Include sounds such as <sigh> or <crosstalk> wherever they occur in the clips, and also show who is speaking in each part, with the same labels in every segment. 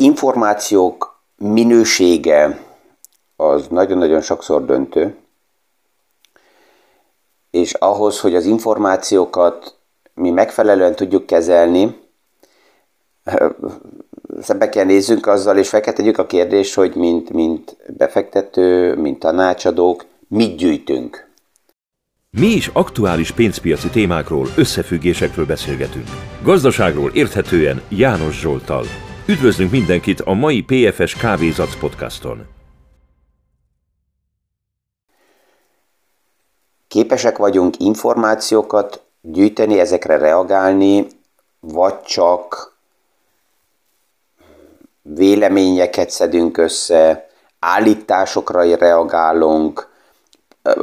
Speaker 1: információk minősége az nagyon-nagyon sokszor döntő, és ahhoz, hogy az információkat mi megfelelően tudjuk kezelni, szembe kell nézzünk azzal, és fel a kérdést, hogy mint, mint befektető, mint tanácsadók, mit gyűjtünk.
Speaker 2: Mi is aktuális pénzpiaci témákról, összefüggésekről beszélgetünk. Gazdaságról érthetően János Zsoltal. Üdvözlünk mindenkit a mai PFS Kávézac podcaston.
Speaker 1: Képesek vagyunk információkat gyűjteni, ezekre reagálni, vagy csak véleményeket szedünk össze, állításokra reagálunk,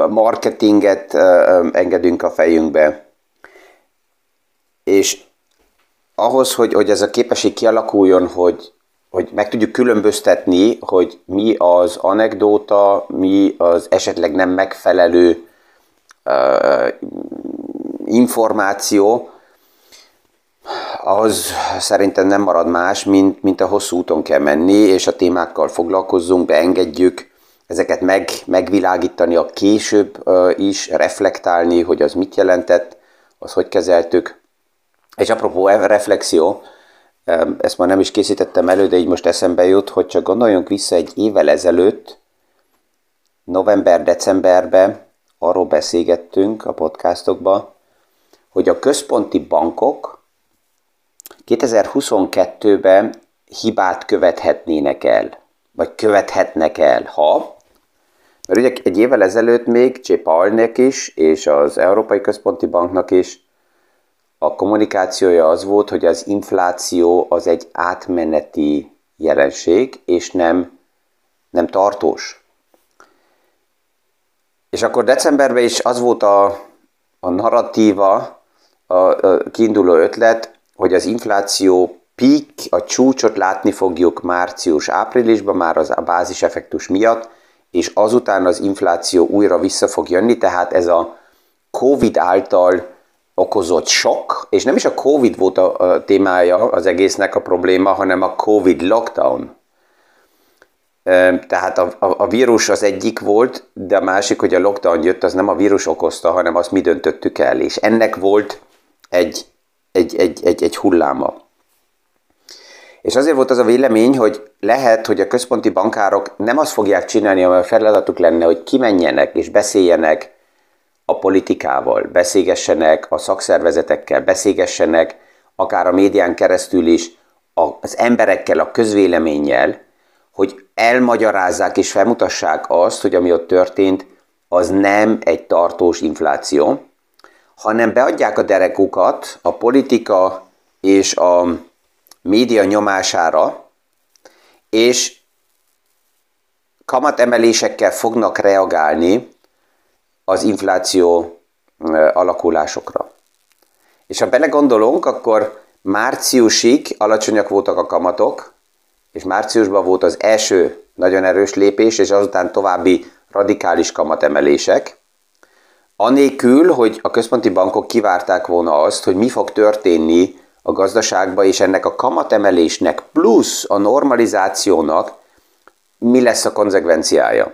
Speaker 1: marketinget engedünk a fejünkbe. És ahhoz, hogy, hogy ez a képesség kialakuljon, hogy, hogy meg tudjuk különböztetni, hogy mi az anekdóta, mi az esetleg nem megfelelő uh, információ, ahhoz szerintem nem marad más, mint, mint a hosszú úton kell menni, és a témákkal foglalkozzunk, beengedjük, ezeket meg, megvilágítani a később uh, is, reflektálni, hogy az mit jelentett, az hogy kezeltük. És apropó reflexió, um, ezt már nem is készítettem elő, de így most eszembe jut, hogy csak gondoljunk vissza egy évvel ezelőtt, november-decemberben arról beszélgettünk a podcastokban, hogy a központi bankok 2022-ben hibát követhetnének el, vagy követhetnek el, ha mert ugye egy évvel ezelőtt még J. Paulnek is, és az Európai Központi Banknak is a kommunikációja az volt, hogy az infláció az egy átmeneti jelenség, és nem, nem tartós. És akkor decemberben is az volt a, a narratíva, a, a kiinduló ötlet, hogy az infláció peak, a csúcsot látni fogjuk március-áprilisban, már az a báziseffektus miatt, és azután az infláció újra vissza fog jönni, tehát ez a Covid által okozott sok, és nem is a Covid volt a, témája az egésznek a probléma, hanem a Covid lockdown. Tehát a, a, a vírus az egyik volt, de a másik, hogy a lockdown jött, az nem a vírus okozta, hanem azt mi döntöttük el, és ennek volt egy, egy, egy, egy, egy hulláma. És azért volt az a vélemény, hogy lehet, hogy a központi bankárok nem azt fogják csinálni, ami a feladatuk lenne, hogy kimenjenek és beszéljenek a politikával, beszélgessenek a szakszervezetekkel, beszélgessenek akár a médián keresztül is az emberekkel, a közvéleménnyel, hogy elmagyarázzák és felmutassák azt, hogy ami ott történt, az nem egy tartós infláció, hanem beadják a derekukat a politika és a média nyomására, és kamatemelésekkel fognak reagálni az infláció alakulásokra. És ha belegondolunk, akkor márciusig alacsonyak voltak a kamatok, és márciusban volt az első nagyon erős lépés, és azután további radikális kamatemelések, anélkül, hogy a központi bankok kivárták volna azt, hogy mi fog történni a gazdaságba, és ennek a kamatemelésnek plusz a normalizációnak mi lesz a konzekvenciája.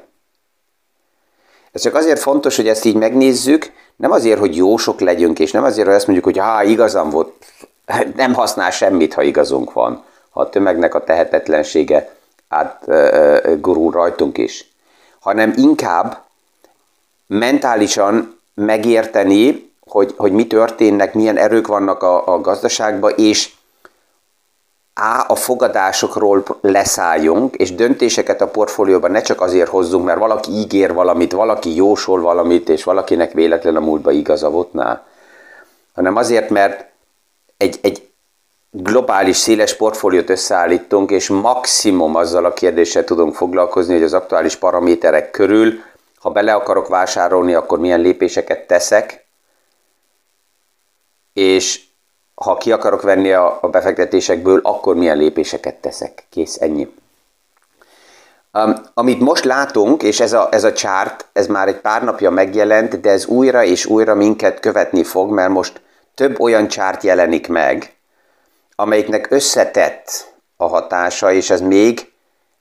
Speaker 1: Ez csak azért fontos, hogy ezt így megnézzük, nem azért, hogy jósok legyünk, és nem azért, hogy azt mondjuk, hogy há, igazam volt, <laughs> nem használ semmit, ha igazunk van, ha a tömegnek a tehetetlensége átgurul rajtunk is, hanem inkább mentálisan megérteni, hogy, hogy mi történnek, milyen erők vannak a, a gazdaságban, és A. a fogadásokról leszálljunk, és döntéseket a portfólióban ne csak azért hozzunk, mert valaki ígér valamit, valaki jósol valamit, és valakinek véletlen a múltba igaza volt, ná. hanem azért, mert egy, egy globális, széles portfóliót összeállítunk, és maximum azzal a kérdéssel tudunk foglalkozni, hogy az aktuális paraméterek körül, ha bele akarok vásárolni, akkor milyen lépéseket teszek, és ha ki akarok venni a, a befektetésekből, akkor milyen lépéseket teszek. Kész, ennyi. Um, amit most látunk, és ez a, ez a chart, ez már egy pár napja megjelent, de ez újra és újra minket követni fog, mert most több olyan chart jelenik meg, amelyiknek összetett a hatása, és ez még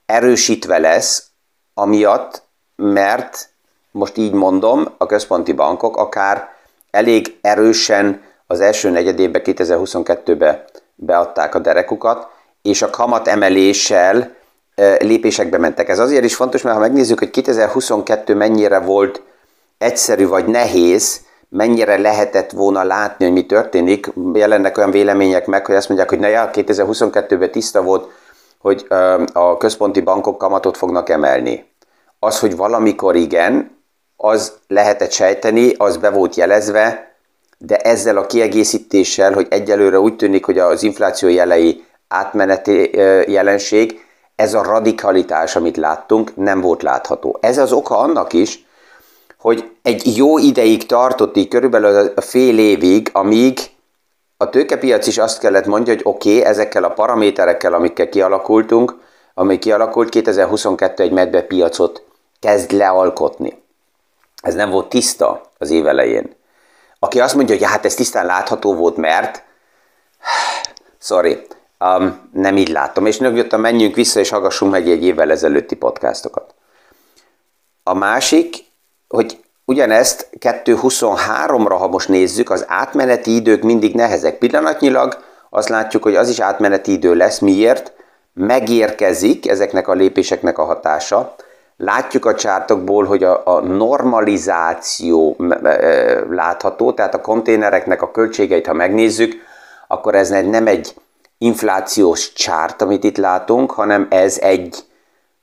Speaker 1: erősítve lesz, amiatt, mert most így mondom, a központi bankok akár elég erősen az első negyedébe 2022-be beadták a derekukat, és a kamat emeléssel lépésekbe mentek. Ez azért is fontos, mert ha megnézzük, hogy 2022 mennyire volt egyszerű vagy nehéz, mennyire lehetett volna látni, hogy mi történik. Jelennek olyan vélemények meg, hogy azt mondják, hogy na ja, 2022-ben tiszta volt, hogy a központi bankok kamatot fognak emelni. Az, hogy valamikor igen, az lehetett sejteni, az be volt jelezve, de ezzel a kiegészítéssel, hogy egyelőre úgy tűnik, hogy az infláció jelei átmeneti jelenség, ez a radikalitás, amit láttunk, nem volt látható. Ez az oka annak is, hogy egy jó ideig tartott így körülbelül a fél évig, amíg a tőkepiac is azt kellett mondja, hogy oké, okay, ezekkel a paraméterekkel, amikkel kialakultunk, ami kialakult, 2022 egy medbe piacot kezd lealkotni. Ez nem volt tiszta az év elején. Aki azt mondja, hogy hát ez tisztán látható volt, mert sorry, um, nem így látom. És nyugodtan menjünk vissza, és hallgassunk meg egy évvel ezelőtti podcastokat. A másik, hogy ugyanezt 2.23-ra, ha most nézzük, az átmeneti idők mindig nehezek. Pillanatnyilag azt látjuk, hogy az is átmeneti idő lesz. Miért? Megérkezik ezeknek a lépéseknek a hatása. Látjuk a csártokból, hogy a, a normalizáció látható, tehát a konténereknek a költségeit, ha megnézzük, akkor ez nem egy inflációs csárt, amit itt látunk, hanem ez egy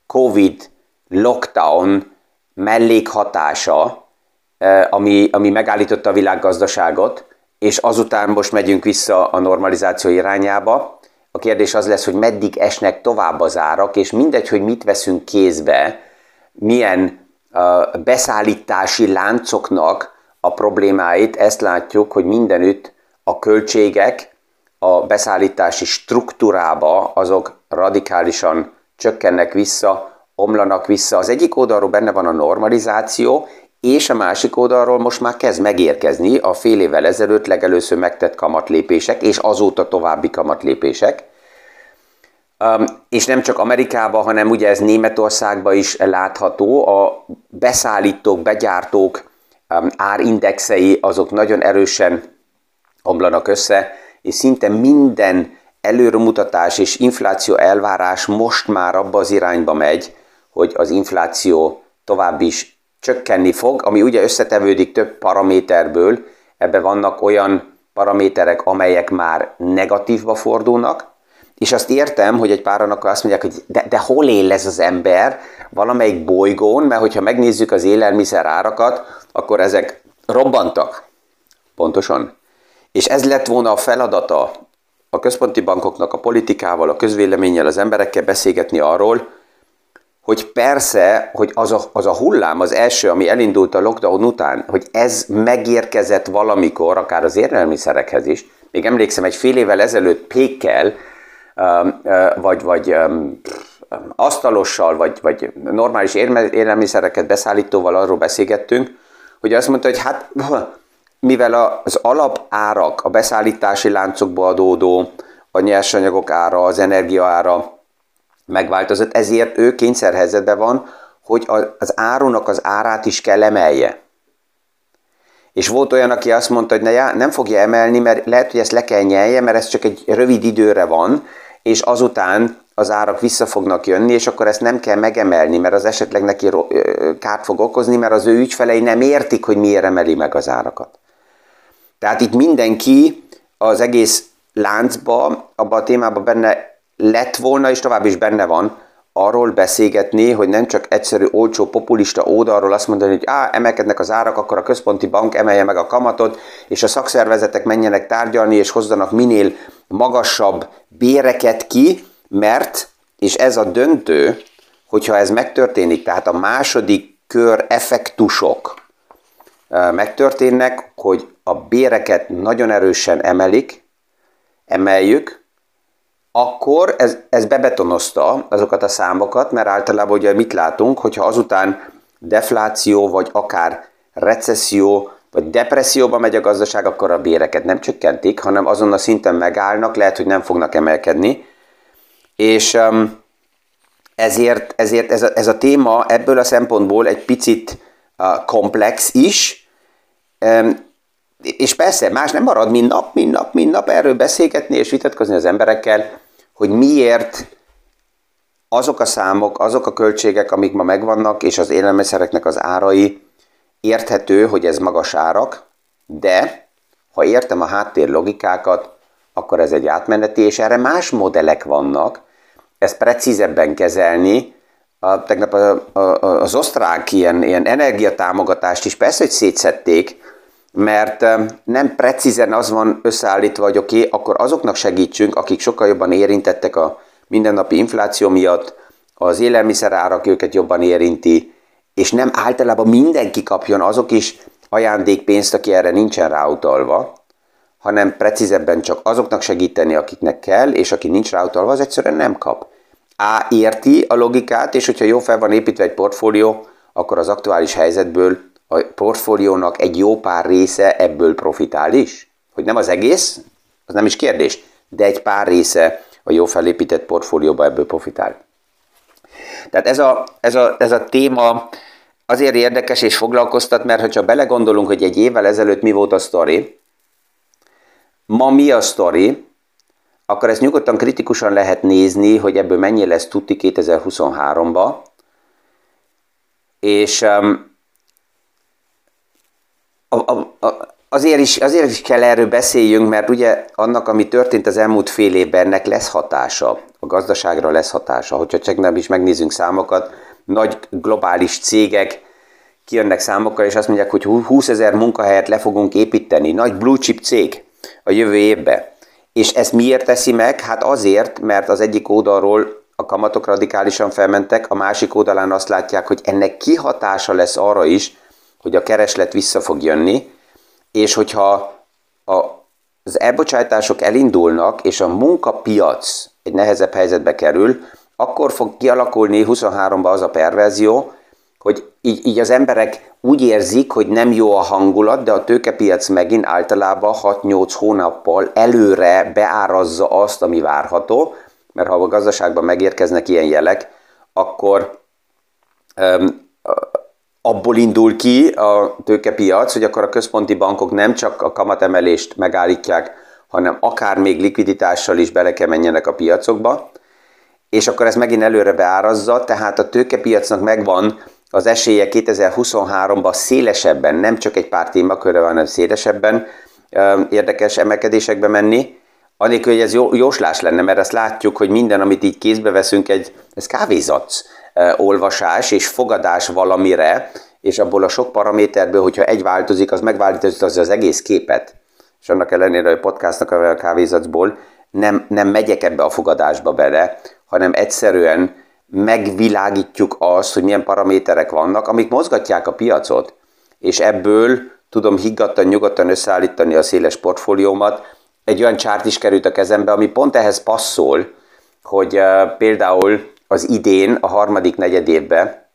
Speaker 1: COVID lockdown mellékhatása, ami, ami megállította a világgazdaságot, és azután most megyünk vissza a normalizáció irányába. A kérdés az lesz, hogy meddig esnek tovább az árak, és mindegy, hogy mit veszünk kézbe, milyen beszállítási láncoknak a problémáit, ezt látjuk, hogy mindenütt a költségek a beszállítási struktúrába azok radikálisan csökkennek vissza, omlanak vissza. Az egyik oldalról benne van a normalizáció, és a másik oldalról most már kezd megérkezni a fél évvel ezelőtt legelőször megtett kamatlépések, és azóta további kamatlépések. Um, és nem csak Amerikában, hanem ugye ez Németországban is látható, a beszállítók, begyártók um, árindexei azok nagyon erősen omlanak össze, és szinte minden előremutatás és infláció elvárás most már abba az irányba megy, hogy az infláció tovább is csökkenni fog, ami ugye összetevődik több paraméterből, ebbe vannak olyan paraméterek, amelyek már negatívba fordulnak, és azt értem, hogy egy páran akkor azt mondják, hogy de, de hol él ez az ember valamelyik bolygón, mert hogyha megnézzük az élelmiszer árakat, akkor ezek robbantak. Pontosan. És ez lett volna a feladata a központi bankoknak a politikával, a közvéleménnyel, az emberekkel beszélgetni arról, hogy persze, hogy az a, az a hullám, az első, ami elindult a lockdown után, hogy ez megérkezett valamikor, akár az élelmiszerekhez is. Még emlékszem, egy fél évvel ezelőtt pékkel, vagy, vagy asztalossal, vagy, vagy normális élelmiszereket beszállítóval arról beszélgettünk, hogy azt mondta, hogy hát mivel az alapárak, a beszállítási láncokba adódó, a nyersanyagok ára, az energia ára megváltozott, ezért ő kényszerhelyzetben van, hogy az árunak az árát is kell emelje. És volt olyan, aki azt mondta, hogy ne, nem fogja emelni, mert lehet, hogy ezt le kell nyelje, mert ez csak egy rövid időre van, és azután az árak vissza fognak jönni, és akkor ezt nem kell megemelni, mert az esetleg neki kárt fog okozni, mert az ő ügyfelei nem értik, hogy miért emeli meg az árakat. Tehát itt mindenki az egész láncba, abban a témában benne lett volna, és tovább is benne van, arról beszélgetni, hogy nem csak egyszerű, olcsó, populista oldalról azt mondani, hogy á, emelkednek az árak, akkor a központi bank emelje meg a kamatot, és a szakszervezetek menjenek tárgyalni, és hozzanak minél magasabb béreket ki, mert, és ez a döntő, hogyha ez megtörténik, tehát a második kör effektusok megtörténnek, hogy a béreket nagyon erősen emelik, emeljük, akkor ez, ez bebetonozta azokat a számokat, mert általában ugye mit látunk, hogyha azután defláció, vagy akár recesszió, vagy depresszióba megy a gazdaság, akkor a béreket nem csökkentik, hanem azon a szinten megállnak, lehet, hogy nem fognak emelkedni. És ezért, ezért ez, a, ez a téma ebből a szempontból egy picit komplex is, és persze, más nem marad, mint nap, mint nap, mint nap erről beszélgetni és vitatkozni az emberekkel, hogy miért azok a számok, azok a költségek, amik ma megvannak, és az élelmiszereknek az árai, érthető, hogy ez magas árak, de ha értem a háttér logikákat, akkor ez egy átmeneti, és erre más modellek vannak, ezt precízebben kezelni. A, tegnap a, a, az osztrák ilyen, ilyen energiatámogatást is persze, hogy szétszették, mert nem precízen az van összeállítva, hogy oké, okay, akkor azoknak segítsünk, akik sokkal jobban érintettek a mindennapi infláció miatt, az élelmiszerárak őket jobban érinti, és nem általában mindenki kapjon azok is ajándékpénzt, aki erre nincsen ráutalva, hanem precízebben csak azoknak segíteni, akiknek kell, és aki nincs ráutalva, az egyszerűen nem kap. A érti a logikát, és hogyha jó fel van építve egy portfólió, akkor az aktuális helyzetből a portfóliónak egy jó pár része ebből profitál is. Hogy nem az egész, az nem is kérdés, de egy pár része a jó felépített portfólióba ebből profitál. Tehát ez a, ez a, ez a téma azért érdekes és foglalkoztat, mert ha belegondolunk, hogy egy évvel ezelőtt mi volt a sztori, ma mi a sztori, akkor ezt nyugodtan kritikusan lehet nézni, hogy ebből mennyi lesz tuti 2023-ba, és um, a, a, a, azért, is, azért is kell erről beszéljünk, mert ugye annak, ami történt az elmúlt fél évben, ennek lesz hatása, a gazdaságra lesz hatása. Hogyha csak nem is megnézzünk számokat, nagy globális cégek kijönnek számokkal, és azt mondják, hogy 20 ezer munkahelyet le fogunk építeni, nagy blue chip cég a jövő évbe. És ezt miért teszi meg? Hát azért, mert az egyik oldalról a kamatok radikálisan felmentek, a másik oldalán azt látják, hogy ennek kihatása lesz arra is, hogy a kereslet vissza fog jönni, és hogyha a, az elbocsátások elindulnak, és a munkapiac egy nehezebb helyzetbe kerül, akkor fog kialakulni 23-ban az a perverzió, hogy így, így az emberek úgy érzik, hogy nem jó a hangulat, de a tőkepiac megint általában 6-8 hónappal előre beárazza azt, ami várható, mert ha a gazdaságban megérkeznek ilyen jelek, akkor um, abból indul ki a tőkepiac, hogy akkor a központi bankok nem csak a kamatemelést megállítják, hanem akár még likviditással is bele kell menjenek a piacokba, és akkor ez megint előre beárazza, tehát a tőkepiacnak megvan az esélye 2023-ban szélesebben, nem csak egy pár témakörre, hanem szélesebben érdekes emelkedésekbe menni, anélkül, hogy ez jó, jóslás lenne, mert azt látjuk, hogy minden, amit így kézbe veszünk, egy, ez kávézatsz olvasás és fogadás valamire, és abból a sok paraméterből, hogyha egy változik, az megváltozik az, az egész képet. És annak ellenére, hogy podcastnak a kávézacból nem, nem megyek ebbe a fogadásba bele, hanem egyszerűen megvilágítjuk azt, hogy milyen paraméterek vannak, amik mozgatják a piacot, és ebből tudom higgadtan, nyugodtan összeállítani a széles portfóliómat. Egy olyan csárt is került a kezembe, ami pont ehhez passzol, hogy uh, például az idén, a harmadik negyedévben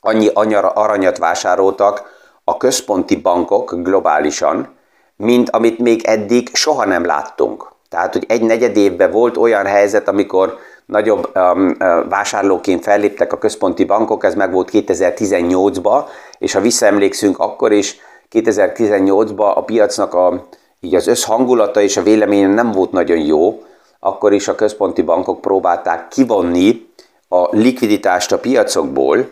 Speaker 1: annyi anyara, aranyat vásároltak a központi bankok globálisan, mint amit még eddig soha nem láttunk. Tehát, hogy egy negyed évben volt olyan helyzet, amikor nagyobb um, vásárlóként felléptek a központi bankok, ez meg volt 2018-ban, és ha visszaemlékszünk, akkor is 2018-ban a piacnak a, így az összhangulata és a véleménye nem volt nagyon jó, akkor is a központi bankok próbálták kivonni a likviditást a piacokból,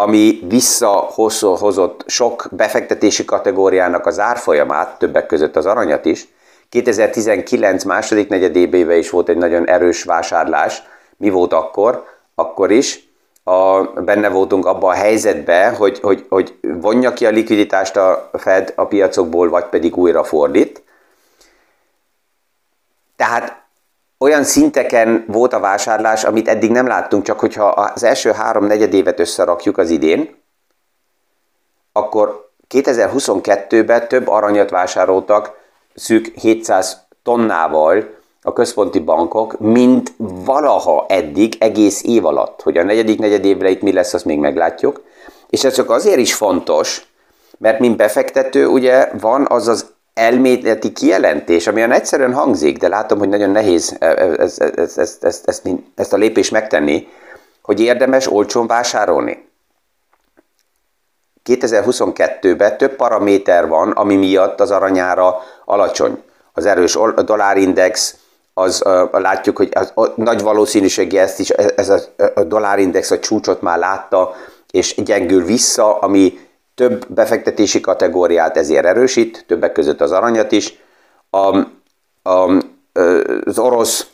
Speaker 1: ami visszahozott sok befektetési kategóriának az árfolyamát, többek között az aranyat is. 2019 második negyedébe is volt egy nagyon erős vásárlás. Mi volt akkor? Akkor is a, benne voltunk abban a helyzetben, hogy, hogy, hogy vonja ki a likviditást a Fed a piacokból, vagy pedig újra fordít. Tehát olyan szinteken volt a vásárlás, amit eddig nem láttunk, csak hogyha az első három negyedévet összerakjuk az idén, akkor 2022-ben több aranyat vásároltak szűk 700 tonnával a központi bankok, mint valaha eddig, egész év alatt. Hogy a negyedik negyedévre itt mi lesz, azt még meglátjuk. És ez csak azért is fontos, mert mint befektető ugye van az az elméleti kijelentés, ami olyan egyszerűen hangzik, de látom, hogy nagyon nehéz ezt, ezt, ezt, ezt, ezt, ezt a lépést megtenni, hogy érdemes olcsón vásárolni. 2022-ben több paraméter van, ami miatt az aranyára alacsony. Az erős dollárindex, az uh, látjuk, hogy az, a, nagy valószínűséggel ezt is, ez a, a dollárindex a csúcsot már látta, és gyengül vissza, ami több befektetési kategóriát ezért erősít, többek között az aranyat is. A, a, az orosz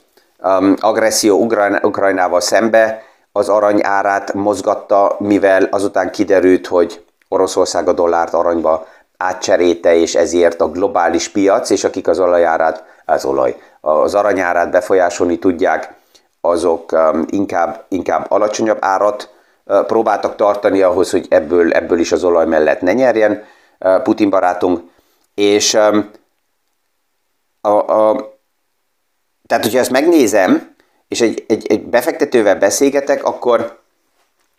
Speaker 1: um, agresszió Ukrajnával szembe az arany árát mozgatta, mivel azután kiderült, hogy Oroszország a dollárt aranyba átcserélte, és ezért a globális piac, és akik az olajárát, az olaj, az aranyárát befolyásolni tudják, azok um, inkább, inkább alacsonyabb árat próbáltak tartani ahhoz, hogy ebből, ebből is az olaj mellett ne nyerjen Putin barátunk. És a, a, tehát, hogyha ezt megnézem, és egy, egy, egy befektetővel beszélgetek, akkor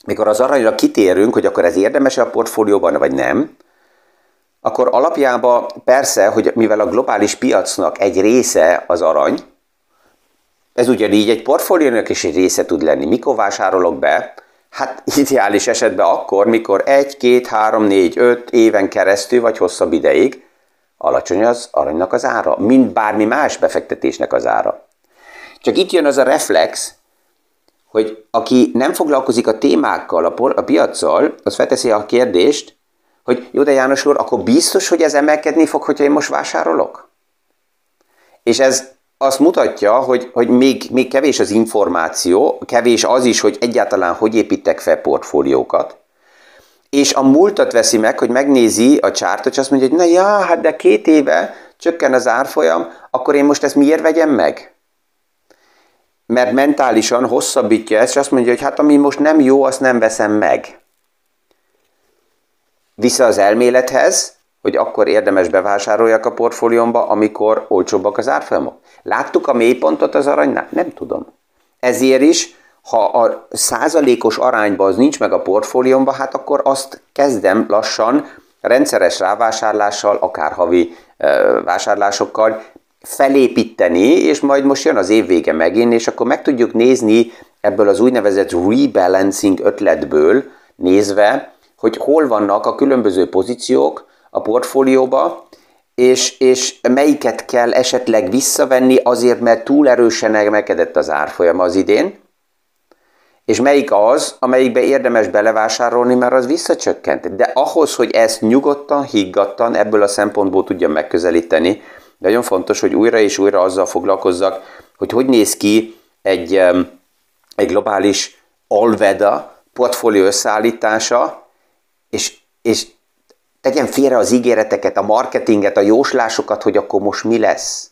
Speaker 1: mikor az aranyra kitérünk, hogy akkor ez érdemes a portfólióban, vagy nem, akkor alapjában persze, hogy mivel a globális piacnak egy része az arany, ez ugyanígy egy portfóliónak is egy része tud lenni. Mikor vásárolok be? Hát ideális esetben akkor, mikor egy, két, három, négy, öt éven keresztül, vagy hosszabb ideig alacsony az aranynak az ára, mint bármi más befektetésnek az ára. Csak itt jön az a reflex, hogy aki nem foglalkozik a témákkal, a, por, a piaccal, az felteszi a kérdést, hogy jó, de János úr, akkor biztos, hogy ez emelkedni fog, hogyha én most vásárolok? És ez azt mutatja, hogy, hogy még, még kevés az információ, kevés az is, hogy egyáltalán hogy építek fel portfóliókat, és a múltat veszi meg, hogy megnézi a csártot, és azt mondja, hogy na ja, hát de két éve csökken az árfolyam, akkor én most ezt miért vegyem meg? Mert mentálisan hosszabbítja ezt, és azt mondja, hogy hát ami most nem jó, azt nem veszem meg vissza az elmélethez, hogy akkor érdemes bevásároljak a portfóliómba, amikor olcsóbbak az árfolyamok. Láttuk a mélypontot az aranynál? Nem tudom. Ezért is, ha a százalékos arányban az nincs meg a portfóliómba, hát akkor azt kezdem lassan rendszeres rávásárlással, akár havi vásárlásokkal felépíteni, és majd most jön az év vége megint, és akkor meg tudjuk nézni ebből az úgynevezett rebalancing ötletből nézve, hogy hol vannak a különböző pozíciók a portfólióba, és, és melyiket kell esetleg visszavenni azért, mert túl erősen emelkedett az árfolyam az idén, és melyik az, amelyikbe érdemes belevásárolni, mert az visszacsökkent. De ahhoz, hogy ezt nyugodtan, higgadtan ebből a szempontból tudjam megközelíteni, nagyon fontos, hogy újra és újra azzal foglalkozzak, hogy hogy néz ki egy, egy globális alveda portfólió összeállítása, és, és tegyen félre az ígéreteket, a marketinget, a jóslásokat, hogy akkor most mi lesz.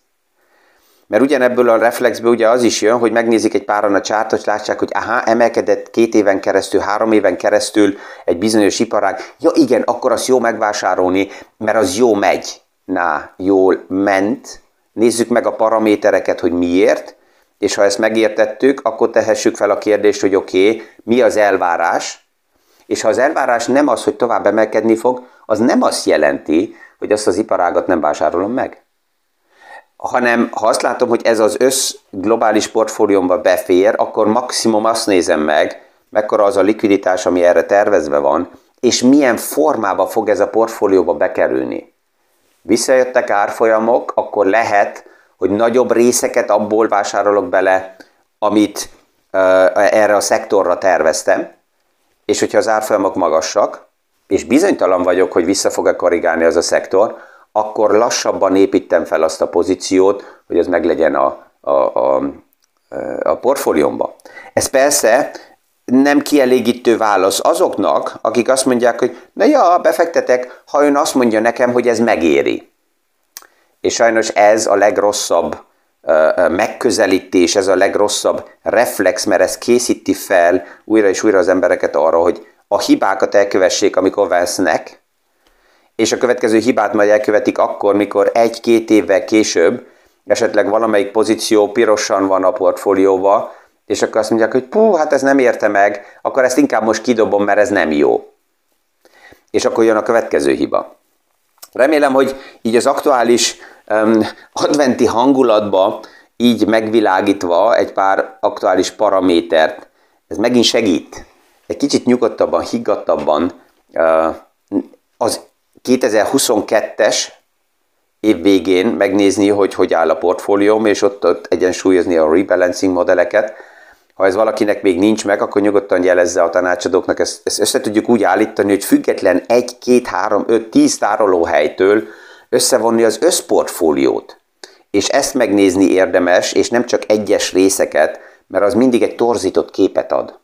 Speaker 1: Mert ugyanebből a reflexből ugye az is jön, hogy megnézik egy páran a csártot, és látsák, hogy aha, emelkedett két éven keresztül, három éven keresztül egy bizonyos iparág. Ja igen, akkor az jó megvásárolni, mert az jó megy. Na, jól ment. Nézzük meg a paramétereket, hogy miért, és ha ezt megértettük, akkor tehessük fel a kérdést, hogy oké, okay, mi az elvárás, és ha az elvárás nem az, hogy tovább emelkedni fog, az nem azt jelenti, hogy azt az iparágat nem vásárolom meg. Hanem ha azt látom, hogy ez az össz globális portfóliómba befér, akkor maximum azt nézem meg, mekkora az a likviditás, ami erre tervezve van, és milyen formába fog ez a portfólióba bekerülni. Visszajöttek árfolyamok, akkor lehet, hogy nagyobb részeket abból vásárolok bele, amit uh, erre a szektorra terveztem, és hogyha az árfolyamok magasak, és bizonytalan vagyok, hogy vissza fog-e korrigálni az a szektor, akkor lassabban építem fel azt a pozíciót, hogy ez meglegyen a, a, a, a portfóliómba. Ez persze nem kielégítő válasz azoknak, akik azt mondják, hogy na ja, befektetek, ha ön azt mondja nekem, hogy ez megéri. És sajnos ez a legrosszabb megközelítés, ez a legrosszabb reflex, mert ez készíti fel újra és újra az embereket arra, hogy a hibákat elkövessék, amikor vesznek, és a következő hibát majd elkövetik akkor, mikor egy-két évvel később esetleg valamelyik pozíció pirosan van a portfólióba, és akkor azt mondják, hogy pú, hát ez nem érte meg, akkor ezt inkább most kidobom, mert ez nem jó. És akkor jön a következő hiba. Remélem, hogy így az aktuális um, adventi hangulatba így megvilágítva egy pár aktuális paramétert, ez megint segít. Egy kicsit nyugodtabban, higgadtabban az 2022-es év végén megnézni, hogy hogy áll a portfólióm, és ott, ott egyensúlyozni a rebalancing modelleket. Ha ez valakinek még nincs meg, akkor nyugodtan jelezze a tanácsadóknak, ezt, ezt össze tudjuk úgy állítani, hogy független 1, 2, 3, 5, 10 tárolóhelytől összevonni az összportfóliót. És ezt megnézni érdemes, és nem csak egyes részeket, mert az mindig egy torzított képet ad.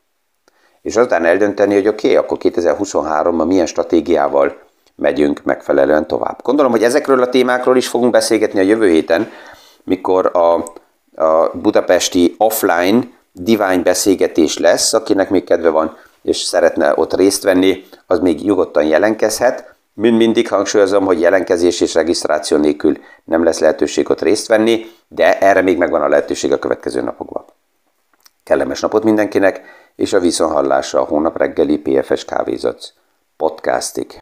Speaker 1: És azután eldönteni, hogy oké, okay, akkor 2023-ban milyen stratégiával megyünk megfelelően tovább. Gondolom, hogy ezekről a témákról is fogunk beszélgetni a jövő héten, mikor a, a budapesti offline divány beszélgetés lesz, akinek még kedve van és szeretne ott részt venni, az még nyugodtan jelenkezhet. Mind mindig hangsúlyozom, hogy jelenkezés és regisztráció nélkül nem lesz lehetőség ott részt venni, de erre még megvan a lehetőség a következő napokban. Kellemes napot mindenkinek, és a visszahallása a hónap reggeli PFS Kávézat podcastig.